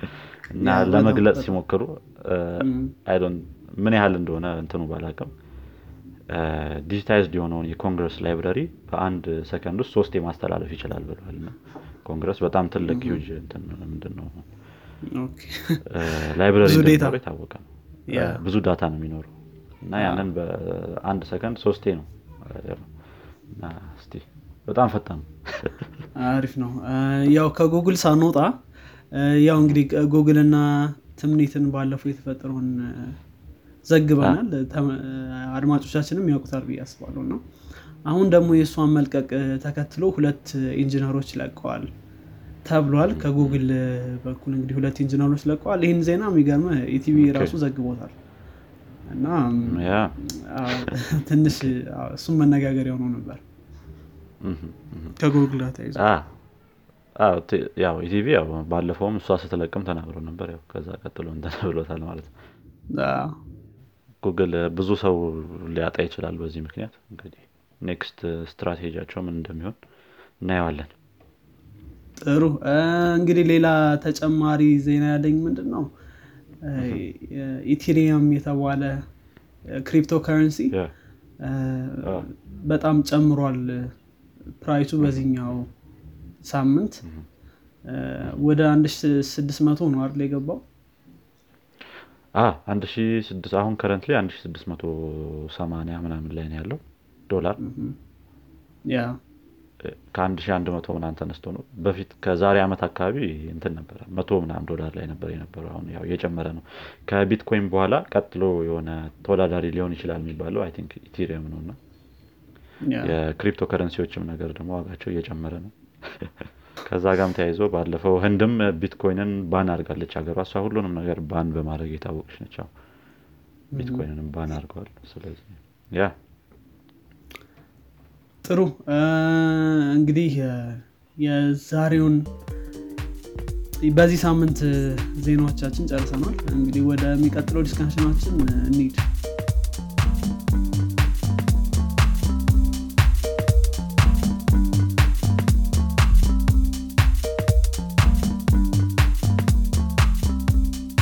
እና ለመግለጽ ሲሞክሩ don't ምን ያህል እንደሆነ እንትኑ ባላቅም digitized የሆነውን የ Congress library በአንድ ሰከንድ ውስጥ ሶስት ማስተላለፍ ይችላል ብለዋል። ኮንግረስ በጣም ትልቅ ሂውጅ ምንድን ነው library የታወቀ ነው። ብዙ data ነው የሚኖረው። እና ያንን በአንድ ሰከንድ ሶስቴ ነው በጣም ፈጣን ነው። አሪፍ ነው። ያው ከጉግል ሳንወጣ ያው እንግዲህ ጉግል እና ትምኒትን ባለፈው የተፈጠረውን ዘግበናል። አድማጮቻችንም ያውቁታል ብዬ አስባለሁ። እና አሁን ደግሞ የእሷን መልቀቅ ተከትሎ ሁለት ኢንጂነሮች ለቀዋል ተብሏል። ከጉግል በኩል እንግዲህ ሁለት ኢንጂነሮች ለቀዋል። ይህን ዜና የሚገርም ኢቲቪ ራሱ ዘግቦታል። እና ትንሽ እሱም መነጋገር የሆነው ነበር። ከጉግል ጋር ተይዞ ያው ኢቲቪ ያው ባለፈውም እሷ ስትለቅም ተናግሮ ነበር። ያው ከዛ ቀጥሎ እንትን ብሎታል ማለት ነው። ጉግል ብዙ ሰው ሊያጣ ይችላል በዚህ ምክንያት። እንግዲህ next strategy ያቸው ምን እንደሚሆን እናየዋለን ጥሩ። እንግዲህ ሌላ ተጨማሪ ዜና ያለኝ ምንድን ነው Ethereum የተባለ ክሪፕቶ ከረንሲ በጣም ጨምሯል price ኡ በዚህኛው ሳምንት። ወደ 1600 ነው አይደል የገባው? አሁን ስድስት መቶ ሰማንያ ምናምን ላይ ነው ያለው ዶላር። ያ ከአንድ ሺ አንድ መቶ ምናምን ተነስቶ ነው። በፊት ከዛሬ ዓመት አካባቢ እንትን ነበረ መቶ ምናምን ዶላር ላይ ነበር የነበረው። አሁን ያው እየጨመረ ነው። ከቢትኮይን በኋላ ቀጥሎ የሆነ ተወዳዳሪ ሊሆን ይችላል የሚባለው I think Ethereum ነው። እና የክሪፕቶ ከረንሲዎችም ነገር ደግሞ ዋጋቸው እየጨመረ ነው። ከዛ ጋም ተያይዞ ባለፈው ህንድም ቢትኮይንን ban አድርጋለች ሀገሯ። እሷ ሁሉንም ነገር ban በማድረግ የታወቀች ነች። ቢትኮይንንም ban አድርገዋል። ስለዚህ yeah ጥሩ። እንግዲህ የዛሬውን በዚህ ሳምንት ዜናዎቻችን ጨርሰናል። እንግዲህ ወደሚቀጥለው discussion ኣችን እንሂድ።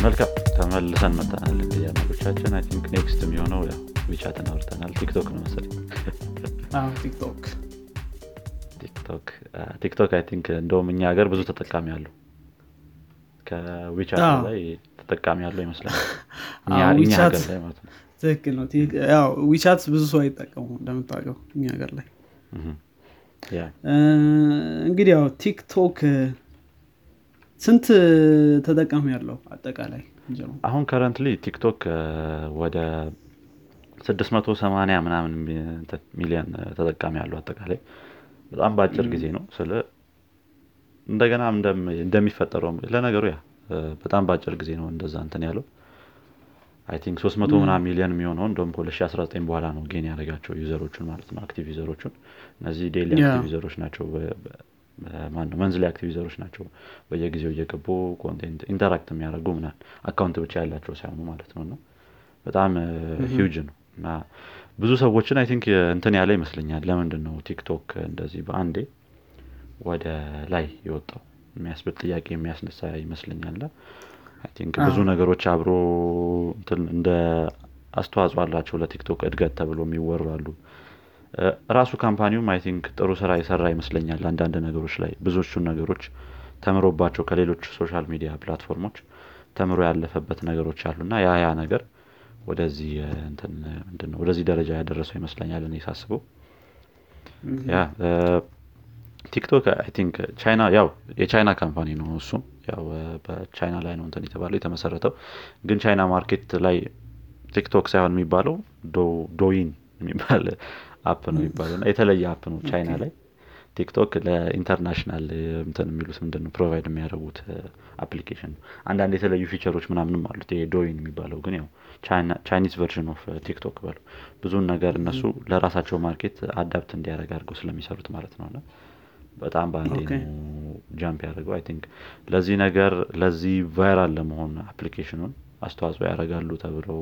መልካም። ተመልሰን እንግዲህ አድማጮቻችን I think next የሚሆነው WeChat ን አውርተናል። ቲክቶክ ነው መሰለኝ ቲክቶክ። ቲክቶክ ቲክቶክ I think እንደውም እኛ ሀገር ብዙ ተጠቃሚ አሉ። ከ WeChat ላይ ተጠቃሚ ያለው ይመስላል። ነው። ትክክል ነው። ያው WeChat ብዙ ሰው አይጠቀሙ እንደምታውቀው እኛ ሀገር ላይ። እንግዲህ ያው ቲክቶክ ስንት ተጠቃሚ ያለው አጠቃላይ? አሁን currently ቲክቶክ ወደ 680 ምናምን ሚሊዮን ተጠቃሚ ያለው አጠቃላይ። በጣም በአጭር ጊዜ ነው። ስለ እንደገና እንደሚፈጠረው ለነገሩ yeah በጣም በአጭር ጊዜ ነው እንደዛ እንትን ያለው። I think 300 ምናምን ሚሊዮን የሚሆነው እንደም ከ2019 በኋላ ነው gain ያደረጋቸው user ኦቹን ማለት ነው active user ኦቹን። እነዚህ daily active user ኦች ናቸው። ማነው monthly active user ኦች ናቸው። በየጊዜው እየገቡ content interact የሚያደርጉ ምናል account ብቻ ያላቸው ሳይሆኑ ማለት ነው። እና በጣም ሂውጅ ነው ብዙ ሰዎችን I think እንትን ያለ ይመስለኛል። ለምንድን ነው ቲክቶክ እንደዚህ በአንዴ ወደ ላይ የወጣው? የሚያስብል ጥያቄ የሚያስነሳ ይመስለኛል። I think ብዙ ነገሮች አብሮ እንደ አስተዋጽኦ አላቸው ለቲክቶክ እድገት ተብሎ የሚወሩ አሉ። ራሱ company ውም I think ጥሩ ስራ የሰራ ይመስለኛል አንዳንድ ነገሮች ላይ። ብዙዎቹን ነገሮች ተምሮባቸው ከሌሎች social media platform ኦች ተምሮ ያለፈበት ነገሮች አሉ። እና ያ ያ ነገር ወደዚህ ደረጃ ያደረሰው ይመስለኛል እኔ ሳስበው። yeah ቲክቶክ I think ቻይና ያው የቻይና company ነው እሱም ያው በቻይና ላይ ነው እንትን የተባለው የተመሰረተው። ግን ቻይና market ላይ ቲክቶክ ሳይሆን የሚባለው Douyin የሚባል app ነው የሚባለው የተለየ app ነው ቻይና ላይ። ቲክቶክ ለ international እንትን የሚሉት ምንድን ነው provide የሚያደርጉት application ነው። አንዳንድ የተለዩ feature ኦች ምናምንም አሉት Douyin የሚባለው ግን ያው Chinese version of TikTok በሉ። ብዙን ነገር እነሱ ለራሳቸው market adapt እንዲያደረግ አድርገው ስለሚሰሩት ማለት ነው። በጣም በአንዴ jump ያደርገው I think ለዚህ ነገር ለዚህ viral ለመሆን application ኑን አስተዋጽኦ ያደርጋሉ ተብለው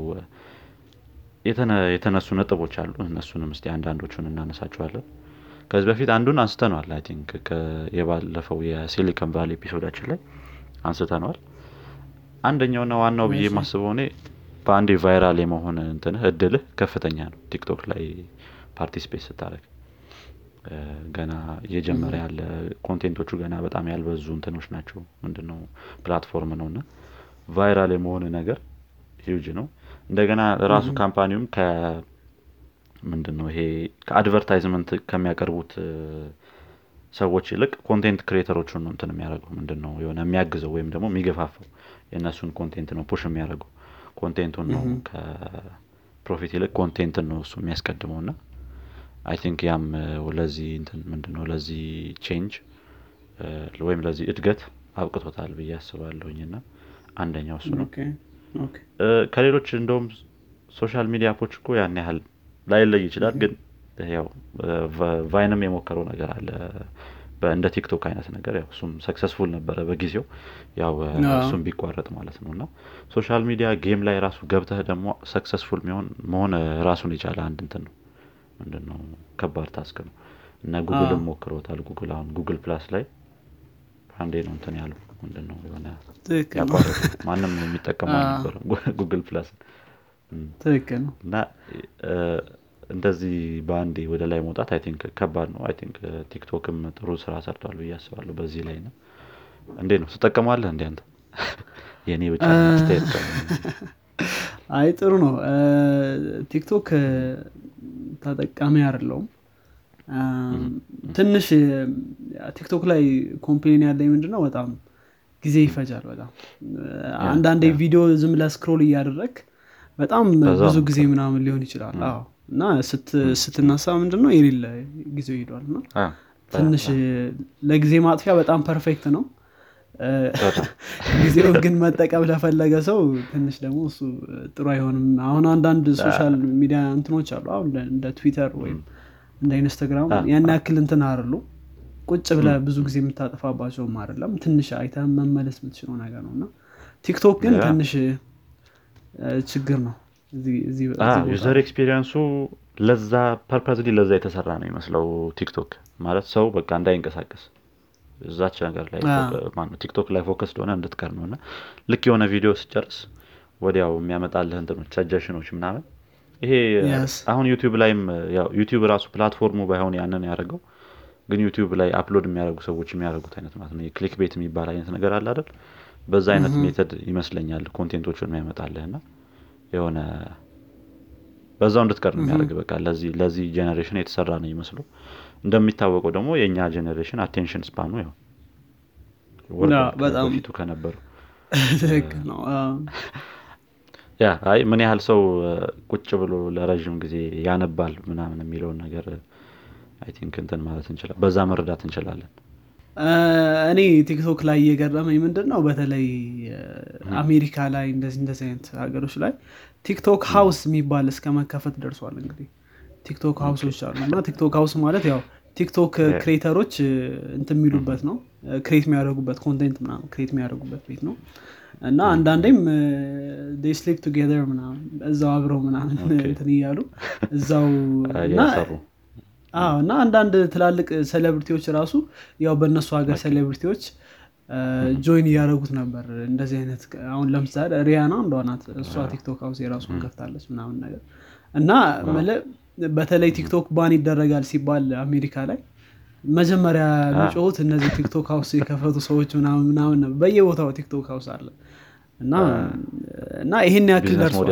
የተነሱ ነጥቦች አሉ። እነሱንም እስቲ አንዳንዶቹን እናነሳቸዋለን። ከዚህ በፊት አንዱን አንስተነዋል I think የባለፈው የ Silicon Valley episode ኣችን ላይ አንስተነዋል። አንደኛውና ዋናው ብዬ የማስበው እኔ በአንዴ viral የመሆን እንትንህ እድልህ ከፍተኛ ነው። ቲክቶክ ላይ participate ስታደረግ ገና እየጀመረ ያለ content ኦቹ ገና በጣም ያልበዙ እንትኖች ናቸው። ምንድነው? platform ነው እና viral የመሆን ነገር ሂውጅ ነው። እንደገና ራሱ company ውም ምንድነው? ይሄ ከ advertisement ከሚያቀርቡት ሰዎች ይልቅ content creator ኦቹን ነው እንትን የሚያደርገው። ምንድን ነው የሆነ የሚያግዘው ወይም ደግሞ የሚገፋፈው የእነሱን content ነው push የሚያደርገው content ኡን ነው ከ profit ይልቅ content ን ነው እሱ የሚያስቀድመው እና I think ያም ለዚህ እንትን ምንድነው ለዚህ change ወይም ለዚህ እድገት አብቅቶታል ብዬ አስባለሁኝ እና አንደኛው እሱ ነው። ከሌሎች እንደውም social media app ኦች እኮ ያን ያህል ላይለይ ይችላል ግን ያው Vine ም የሞከረው ነገር አለ እንደ ቲክቶክ አይነት ነገር ያው እሱም successful ነበረ በጊዜው። ያው እሱም ቢቋረጥ ማለት ነው። እና social media game ላይ ራሱ ገብተህ ደግሞ successful መሆን ራሱን የቻለ አንድ እንትን ነው። ምንድነው? ከባድ task ነው። እና ጉግልም ሞክሮታል ጉግል አሁን Google Plus ላይ። አንዴ ነው እንትን ያሉ ምንድነው? የሆነ ማንም የሚጠቀመው አልነበረም Google Plus ትክክል ነው። እና እንደዚህ በአንዴ ወደ ላይ መውጣት I think ከባድ ነው። I think ቲክቶክም ጥሩ ስራ ሰርቷል ብዬ አስባለሁ በዚህ ላይ ነው እንዴ ነው? ትጠቀማለህ እንዲ አንተ? የእኔ ብቻ አይ ጥሩ ነው። ቲክቶክ ተጠቃሚ አይደለውም ትንሽ ቲክቶክ ላይ complain ያለኝ ምንድነው በጣም ጊዜ ይፈጃል በጣም አንዳንዴ ቪዲዮ ዝም ለ scroll እያደረግ በጣም ብዙ ጊዜ ምናምን ሊሆን ይችላል አዎ እና ስትነሳ ምንድነው? የሌለ ጊዜው ሄዷል እና ትንሽ ለጊዜ ማጥፊያ በጣም perfect ነው። ጊዜው ግን መጠቀም ለፈለገ ሰው ትንሽ ደግሞ እሱ ጥሩ አይሆንም። አሁን አንዳንድ social media እንትኖች አሉ። አሁን እንደ ትዊተር ወይም እንደ ኢንስታግራም ያን ያክል እንትን አርሉ ቁጭ ብለ ብዙ ጊዜ የምታጠፋባቸውም አይደለም። ትንሽ አይተ መመለስ የምትችለው ነገር ነው። እና ቲክቶክ ግን ትንሽ ችግር ነው user experience ኡ ለዛ purposely ለዛ የተሰራ ነው ይመስለው ቲክቶክ። ማለት ሰው በቃ እንዳይንቀሳቀስ እዛች ነገር ላይ ቲክቶክ ላይ focus እንደሆነ እንድትቀር ነው። እና ልክ የሆነ ቪዲዮ ስጨርስ ወዲያው የሚያመጣልህ እንትኖች suggestion ኦች ምናምን ይሄ አሁን ዩቲዩብ ላይም ዩቲዩብ ራሱ platform ኡ ባይሆን ያንን ያደረገው ግን ዩቲዩብ ላይ upload የሚያደርጉ ሰዎች የሚያደርጉት አይነት ማለት ነው። clickbait የሚባል አይነት ነገር አለ አይደል? በዛ አይነት method ይመስለኛል content ኦችን የሚያመጣልህ እና የሆነ በዛው እንድትቀር ነው የሚያደርግ። በቃ ለዚህ ለዚህ generation የተሰራ ነው ይመስሉ እንደሚታወቀው ደግሞ የእኛ generation attention span ኡ ያው። በፊቱ ከነበሩ ያ አይ ምን ያህል ሰው ቁጭ ብሎ ለረዥም ጊዜ ያነባል ምናምን የሚለውን ነገር I think እንትን ማለት እንችላል በዛ መረዳት እንችላለን እኔ ቲክቶክ ላይ እየገረመኝ ምንድን ነው በተለይ አሜሪካ ላይ እንደዚህ እንደዚህ አይነት ሀገሮች ላይ TikTok house የሚባል እስከ መከፈት ደርሷል እንግዲህ። TikTok house ኦች አሉ እና TikTok house ማለት ያው TikTok creator ኦች እንትን የሚሉበት ነው። create የሚያደርጉበት content ምናምን create የሚያደርጉበት ቤት ነው። እና አንዳንዴም sleep together ምናምን እዛው አብረው ምናምን እንትን እያሉ እዛው እና አንዳንድ ትላልቅ celebrity ዎች ራሱ ያው በእነሱ ሀገር celebrity ዎች join እያደረጉት ነበር። እንደዚህ አይነት አሁን ለምሳሌ ሪያና እንደሆናት እሷ TikTok house የራሱን ከፍታለች ምናምን ነገር። እና በተለይ ቲክቶክ ban ይደረጋል ሲባል አሜሪካ ላይ መጀመሪያ የሚጮሁት እነዚህ TikTok house የከፈቱ ሰዎች ምናምን ምናምን በየቦታው TikTok house አለ። እና እና ይሄን ያክል ደርሷል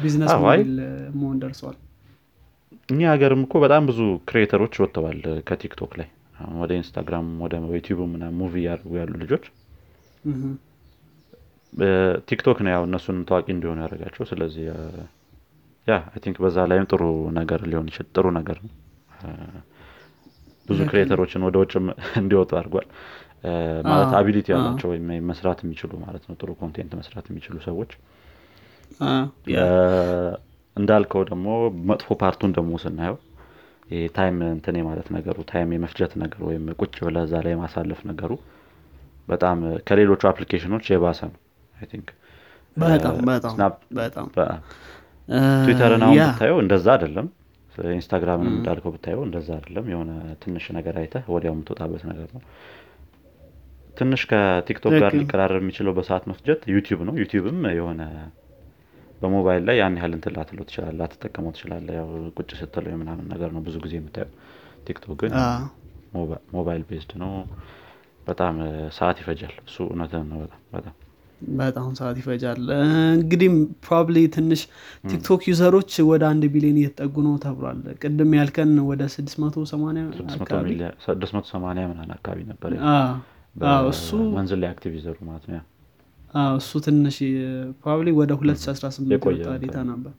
business model መሆን ደርሷል እኛ ሀገርም እኮ በጣም ብዙ creator ኦች ወጥተዋል ከቲክቶክ ላይ። ወደ ኢንስታግራም ወደ ዩቲዩብ ምና move እያደርጉ ያሉ ልጆች ቲክቶክ ነው ያው እነሱን ታዋቂ እንዲሆኑ ያደረጋቸው። ስለዚህ yeah I think በዛ ላይም ጥሩ ነገር ሊሆን ይችል ጥሩ ነገር ነው። ብዙ creator ኦችን ወደ ውጭ እንዲወጡ አድርጓል። ማለት ability ያላቸው ወይም መስራት የሚችሉ ማለት ነው። ጥሩ content መስራት የሚችሉ ሰዎች እንዳልከው ደግሞ መጥፎ part ኡን ደግሞ ስናየው time እንትን ማለት ነገሩ time የመፍጀት ነገር ወይም ቁጭ ብለ እዛ ላይ ማሳለፍ ነገሩ በጣም ከሌሎቹ application ኦች የባሰ ነው። think ትዊተርን አሁን ብታየው እንደዛ አይደለም። ኢንስታግራምን እንዳልከው ብታየው እንደዛ አይደለም። የሆነ ትንሽ ነገር አይተህ ወዲያው የምትወጣበት ነገር ነው። ትንሽ ከቲክቶክ ጋር ሊቀራረብ የሚችለው በሰዓት መፍጀት ዩቲዩብ ነው። ዩቲዩብም የሆነ በሞባይል ላይ ያን ያህል እንትን ላትለው ትችላለ ላትጠቀመው ትችላለ ያው ቁጭ ስትለው የምናምን ነገር ነው ብዙ ጊዜ የምታየው። ቲክቶክ ግን mobile based ነው። በጣም ሰዓት ይፈጃል። እሱ እውነትን ነው በጣም በጣም። በጣም ሰዓት ይፈጃል። እንግዲህ probably ትንሽ ቲክቶክ user ኦች ወደ አንድ ቢሊዮን እየተጠጉ ነው ተብሏል። ቅድም ያልከን ወደ 680 ምናን አካባቢ? ነበር። እሱ monthly ላይ active user ኡ ማለት ነው እሱ ትንሽ probably ወደ 2018 የወጣ data ነበር።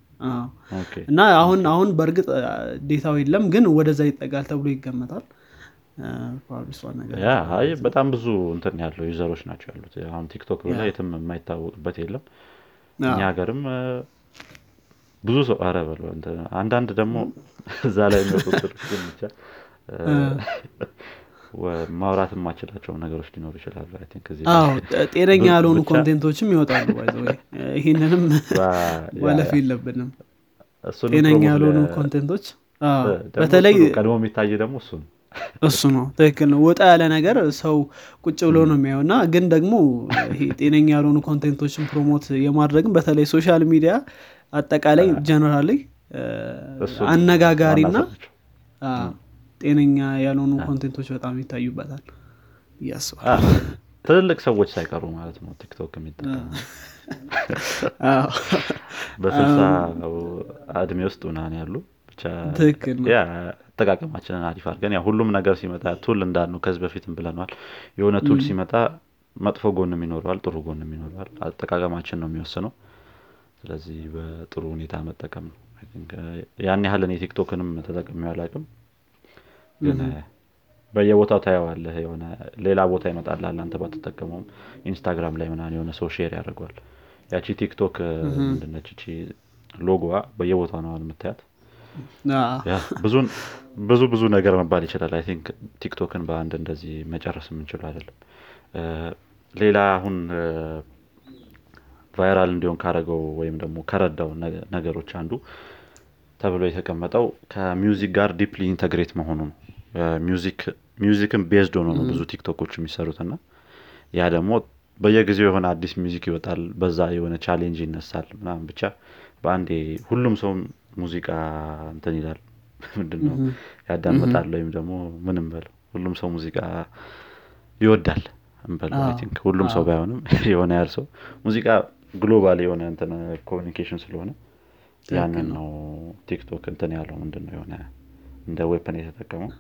እና አሁን አሁን በእርግጥ data ው የለም ግን ወደዛ ይጠጋል ተብሎ ይገመታል። በጣም ብዙ እንትን ያለው user ኦች ናቸው ያሉት። አሁን ቲክቶክ ብላ የትም የማይታወቅበት የለም። እኛ ሀገርም ብዙ ሰው አረ በለ አንዳንድ ደግሞ እዛ ላይ ብቻ ማውራት የማችላቸው ነገሮች ሊኖሩ ይችላሉ ጤነኛ ያልሆኑ content ኦችም ይወጣሉ ይህንንም ማለፍ የለብንም። ጤነኛ ያልሆኑ content ኦች? በተለይ ቀድሞ የሚታይ ደግሞ እሱ ነው እሱ ነው። ትክክል ነው። ወጣ ያለ ነገር ሰው ቁጭ ብሎ ነው የሚያየው። እና ግን ደግሞ ጤነኛ ያልሆኑ content ኦችን promote የማድረግም በተለይ social media አጠቃላይ generally አነጋጋሪ ና ጤነኛ ያልሆኑ content ኦች በጣም ይታዩበታል እያስባል ትልልቅ ሰዎች ሳይቀሩ ማለት ነው ቲክቶክ የሚጠቀሙ። በስልሳ እድሜ ውስጥ ምናን ያሉ ብቻ አጠቃቀማችንን አሪፍ አድርገን ያ ሁሉም ነገር ሲመጣ tool እንዳልነው ከዚህ በፊትም ብለነዋል። የሆነ tool ሲመጣ መጥፎ ጎንም ይኖረዋል ጥሩ ጎንም ይኖረዋል። አጠቃቀማችን ነው የሚወስነው። ስለዚህ በጥሩ ሁኔታ መጠቀም ነው። ያን ያህል እኔ ቲክቶክንም ተጠቅሜ ግን በየቦታው ታየዋለህ የሆነ ሌላ ቦታ ይመጣላል አንተ ባትጠቀመውም። ኢንስታግራም ላይ ምናን የሆነ ሰው share ያደርገዋል። ያቺ ቲክቶክ ምንድነች? እቺ ሎጎዋ በየቦታው ነው የምታያት? ብዙ ብዙ ነገር መባል ይችላል። I think ቲክቶክን በአንድ እንደዚህ መጨረስ የምንችሉ አይደለም። ሌላ አሁን viral እንዲሆን ካረገው ወይም ደግሞ ከረዳው ነገሮች አንዱ ተብሎ የተቀመጠው ከ music ጋር deeply integrate መሆኑ ነው music ን based ሆኖ ነው ብዙ ቲክቶኮች የሚሰሩት እና ያ ደግሞ በየጊዜው የሆነ አዲስ music ይወጣል በዛ የሆነ challenge ይነሳል ምናምን። ብቻ በአንዴ ሁሉም ሰው ሙዚቃ እንትን ይላል ምንድን ነው ያዳምጣል ወይም ደግሞ ምንም በለው ሁሉም ሰው ሙዚቃ ይወዳል እንበለው think ሁሉም ሰው ባይሆንም የሆነ ያህል ሰው ሙዚቃ global የሆነ እንትን communication ስለሆነ ያንን ነው። ቲክቶክ እንትን ያለው ምንድን ነው የሆነ እንደ weapon የተጠቀመው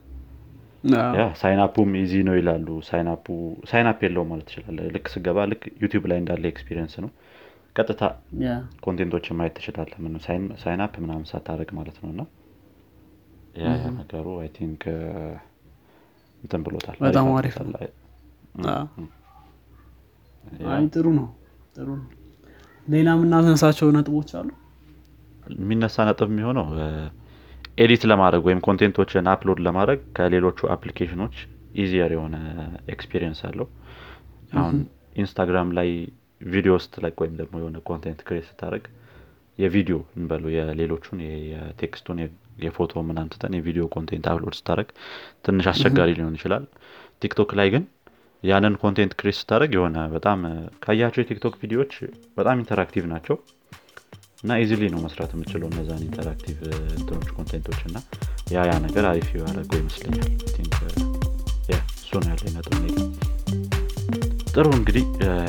sign up ኡም easy ነው ይላሉ። sign up የለው ማለት ትችላለ ልክ ስገባ ልክ ዩቲዩብ ላይ እንዳለ experience ነው። ቀጥታ content ኦችን ማየት ትችላለ sign up ምናምን ሳታደረግ ማለት ነው። እና ያ ነገሩ I think እንትን ብሎታል። በጣም አሪፍ አይ ጥሩ ነው። ጥሩ ነው። ሌላ የምናነሳቸው ነጥቦች አሉ? የሚነሳ ነጥብ የሚሆነው edit ለማድረግ ወይም content ኦችን upload ለማድረግ ከሌሎቹ application ኦች easier የሆነ experience አለው። አሁን ኢንስታግራም ላይ ቪዲዮ ስትለቅ ወይም ደግሞ የሆነ content create ስታደረግ የቪዲዮ እንበሉ የሌሎቹን የ text ኡን የፎቶ ምናምትተን የቪዲዮ content upload ስታደረግ ትንሽ አስቸጋሪ ሊሆን ይችላል። ቲክቶክ ላይ ግን ያንን content create ስታደረግ የሆነ በጣም ካያቸው የቲክቶክ ቪዲዮዎች በጣም interactive ናቸው እና easily ነው መስራት የምችለው እነዛን interactive እንትኖች content ኦች እና ያ ያ ነገር አሪፍ ያደረገው ይመስለኛል. እሱ ነው ያለ ነጥብ ጥሩ እንግዲህ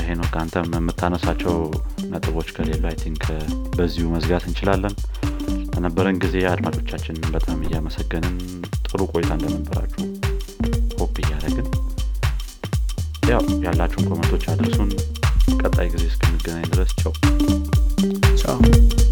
ሄኖክ አንተም የምታነሳቸው ነጥቦች ከሌሉ I think በዚሁ መዝጋት እንችላለን። ለነበረን ጊዜ አድማጮቻችን በጣም እያመሰገንን ጥሩ ቆይታ እንደነበራችሁ hope እያደረግን ያው ያላችሁን comment ኦች አድርሱን። ቀጣይ ጊዜ እስክንገናኝ ድረስ ቻው Ciao.